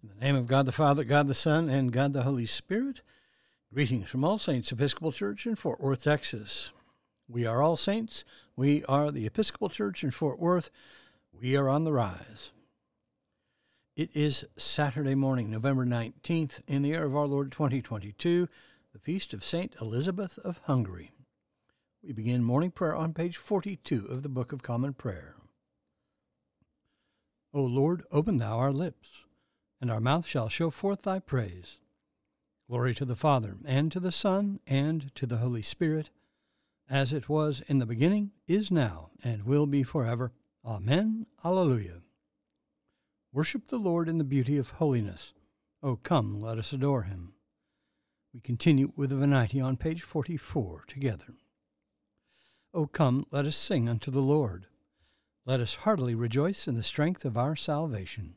In the name of God the Father, God the Son, and God the Holy Spirit, greetings from All Saints Episcopal Church in Fort Worth, Texas. We are all saints. We are the Episcopal Church in Fort Worth. We are on the rise. It is Saturday morning, November 19th, in the year of our Lord 2022, the feast of Saint Elizabeth of Hungary. We begin morning prayer on page 42 of the Book of Common Prayer. O Lord, open thou our lips and our mouth shall show forth thy praise. Glory to the Father, and to the Son, and to the Holy Spirit, as it was in the beginning, is now, and will be forever. Amen. Alleluia. Worship the Lord in the beauty of holiness. O come, let us adore him. We continue with the Venite on page 44 together. O come, let us sing unto the Lord. Let us heartily rejoice in the strength of our salvation.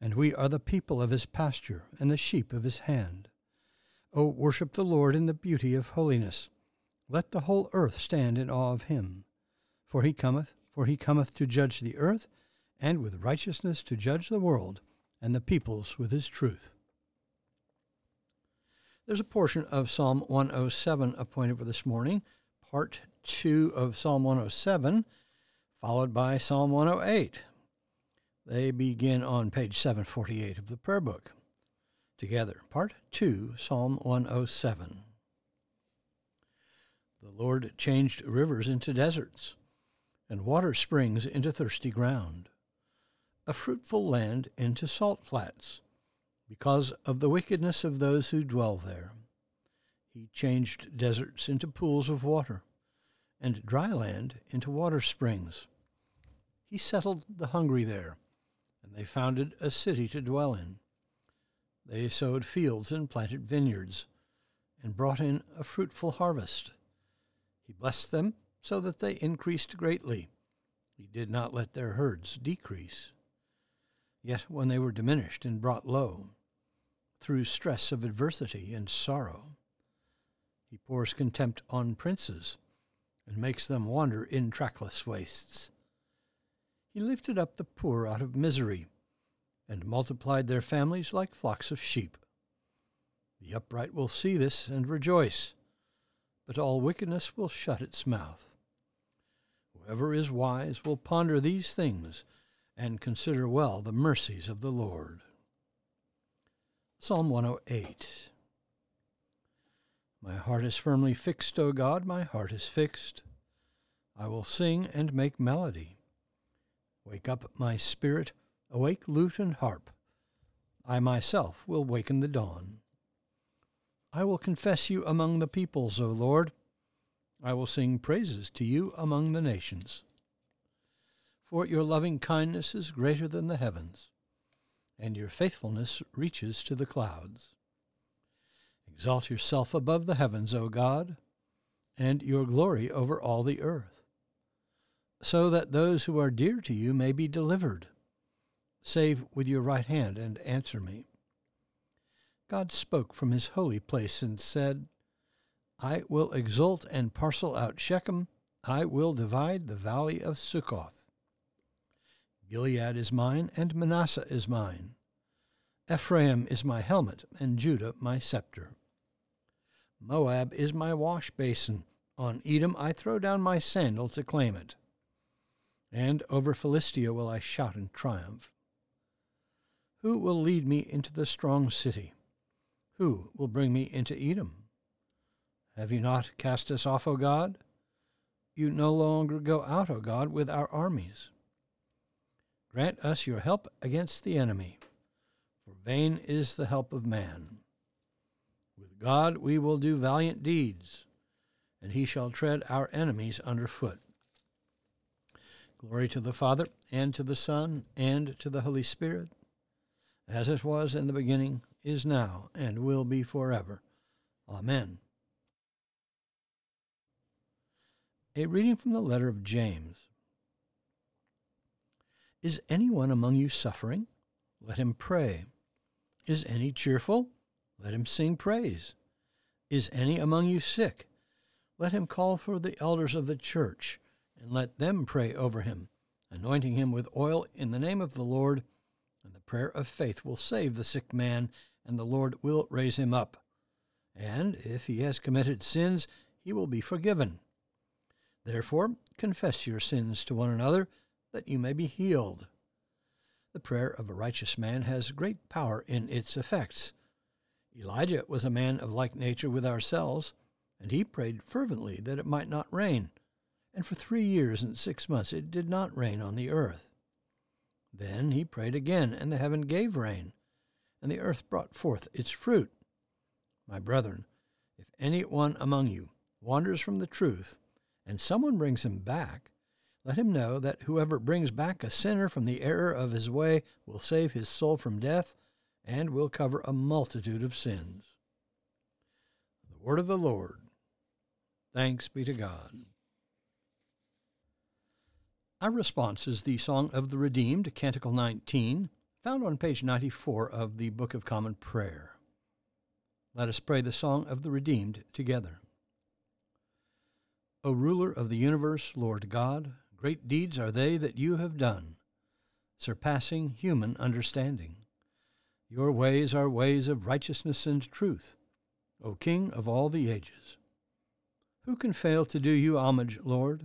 and we are the people of his pasture and the sheep of his hand. O worship the Lord in the beauty of holiness. Let the whole earth stand in awe of him. For he cometh, for he cometh to judge the earth, and with righteousness to judge the world, and the peoples with his truth. There's a portion of Psalm 107 appointed for this morning, part 2 of Psalm 107, followed by Psalm 108. They begin on page 748 of the prayer book. Together, part 2, Psalm 107. The Lord changed rivers into deserts, and water springs into thirsty ground, a fruitful land into salt flats, because of the wickedness of those who dwell there. He changed deserts into pools of water, and dry land into water springs. He settled the hungry there and they founded a city to dwell in. They sowed fields and planted vineyards, and brought in a fruitful harvest. He blessed them so that they increased greatly. He did not let their herds decrease. Yet when they were diminished and brought low, through stress of adversity and sorrow, he pours contempt on princes and makes them wander in trackless wastes. He lifted up the poor out of misery, and multiplied their families like flocks of sheep. The upright will see this and rejoice, but all wickedness will shut its mouth. Whoever is wise will ponder these things and consider well the mercies of the Lord. Psalm 108 My heart is firmly fixed, O God, my heart is fixed. I will sing and make melody. Wake up my spirit, awake lute and harp. I myself will waken the dawn. I will confess you among the peoples, O Lord. I will sing praises to you among the nations. For your loving kindness is greater than the heavens, and your faithfulness reaches to the clouds. Exalt yourself above the heavens, O God, and your glory over all the earth so that those who are dear to you may be delivered. Save with your right hand and answer me. God spoke from his holy place and said, I will exult and parcel out Shechem. I will divide the valley of Succoth. Gilead is mine, and Manasseh is mine. Ephraim is my helmet, and Judah my scepter. Moab is my wash basin. On Edom I throw down my sandal to claim it and over Philistia will I shout in triumph. Who will lead me into the strong city? Who will bring me into Edom? Have you not cast us off, O God? You no longer go out, O God, with our armies. Grant us your help against the enemy, for vain is the help of man. With God we will do valiant deeds, and he shall tread our enemies under foot. Glory to the Father, and to the Son, and to the Holy Spirit, as it was in the beginning, is now, and will be forever. Amen. A reading from the letter of James. Is anyone among you suffering? Let him pray. Is any cheerful? Let him sing praise. Is any among you sick? Let him call for the elders of the church, and let them pray over him, anointing him with oil in the name of the Lord. And the prayer of faith will save the sick man, and the Lord will raise him up. And if he has committed sins, he will be forgiven. Therefore, confess your sins to one another, that you may be healed. The prayer of a righteous man has great power in its effects. Elijah was a man of like nature with ourselves, and he prayed fervently that it might not rain. And for three years and six months it did not rain on the earth. Then he prayed again, and the heaven gave rain, and the earth brought forth its fruit. My brethren, if any one among you wanders from the truth, and someone brings him back, let him know that whoever brings back a sinner from the error of his way will save his soul from death and will cover a multitude of sins. The word of the Lord. Thanks be to God. Our response is the Song of the Redeemed, Canticle 19, found on page 94 of the Book of Common Prayer. Let us pray the Song of the Redeemed together. O ruler of the universe, Lord God, great deeds are they that you have done, surpassing human understanding. Your ways are ways of righteousness and truth, O King of all the ages. Who can fail to do you homage, Lord,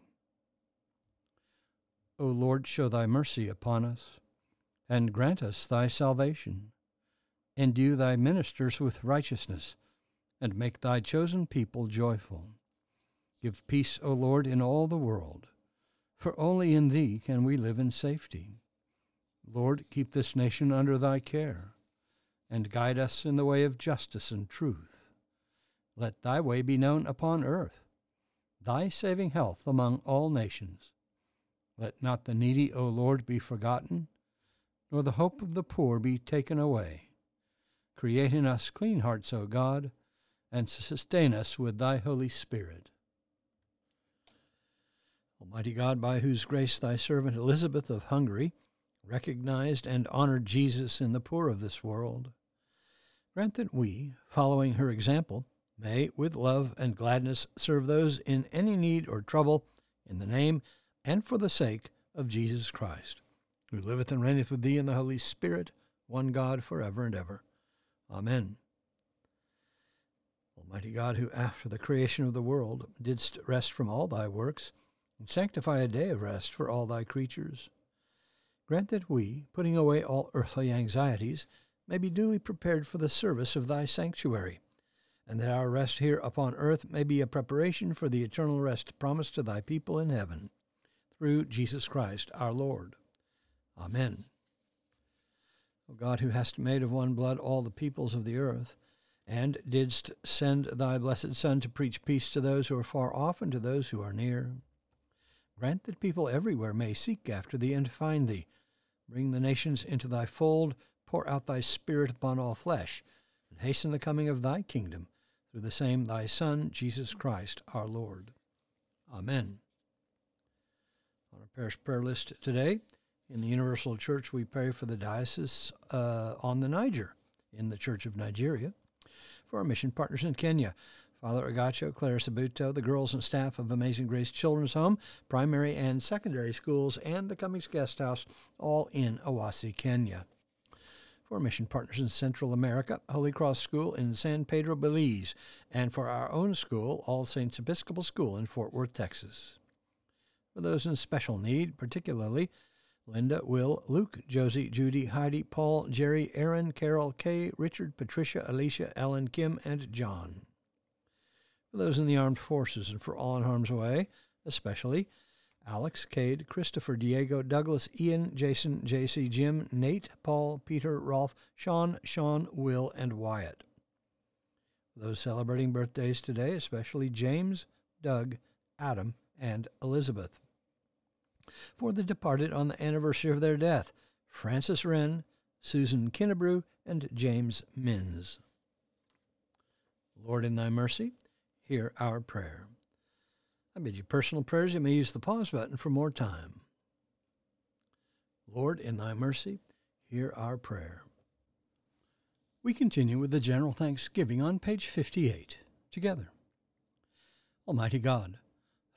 O Lord, show thy mercy upon us, and grant us thy salvation. Endue thy ministers with righteousness, and make thy chosen people joyful. Give peace, O Lord, in all the world, for only in thee can we live in safety. Lord, keep this nation under thy care, and guide us in the way of justice and truth. Let thy way be known upon earth, thy saving health among all nations let not the needy, O Lord, be forgotten, nor the hope of the poor be taken away. Create in us clean hearts, O God, and sustain us with thy Holy Spirit. Almighty God, by whose grace thy servant Elizabeth of Hungary recognized and honored Jesus in the poor of this world, grant that we, following her example, may, with love and gladness, serve those in any need or trouble in the name and for the sake of Jesus Christ, who liveth and reigneth with thee in the Holy Spirit, one God, for ever and ever. Amen. Almighty God, who after the creation of the world didst rest from all thy works, and sanctify a day of rest for all thy creatures, grant that we, putting away all earthly anxieties, may be duly prepared for the service of thy sanctuary, and that our rest here upon earth may be a preparation for the eternal rest promised to thy people in heaven, through Jesus Christ our Lord. Amen. O God, who hast made of one blood all the peoples of the earth, and didst send thy blessed Son to preach peace to those who are far off and to those who are near, grant that people everywhere may seek after thee and find thee. Bring the nations into thy fold, pour out thy Spirit upon all flesh, and hasten the coming of thy kingdom through the same thy Son, Jesus Christ, our Lord. Amen. On our parish prayer list today, in the Universal Church, we pray for the diocese uh, on the Niger in the Church of Nigeria, for our mission partners in Kenya, Father Agacho, Clara Sabuto, the girls and staff of Amazing Grace Children's Home, primary and secondary schools, and the Cummings Guest House, all in Awasi, Kenya. For mission partners in Central America, Holy Cross School in San Pedro, Belize, and for our own school, All Saints Episcopal School in Fort Worth, Texas. For those in special need, particularly Linda, Will, Luke, Josie, Judy, Heidi, Paul, Jerry, Aaron, Carol, Kay, Richard, Patricia, Alicia, Ellen, Kim, and John. For those in the armed forces and for all in harm's way, especially Alex, Cade, Christopher, Diego, Douglas, Ian, Jason, JC, Jim, Nate, Paul, Peter, Rolf, Sean, Sean, Will, and Wyatt. For those celebrating birthdays today, especially James, Doug, Adam, and Elizabeth for the departed on the anniversary of their death Francis Wren, Susan Kinnebrew, and James Minns. Lord, in thy mercy, hear our prayer. I bid you personal prayers. You may use the pause button for more time. Lord, in thy mercy, hear our prayer. We continue with the general thanksgiving on page 58 together. Almighty God,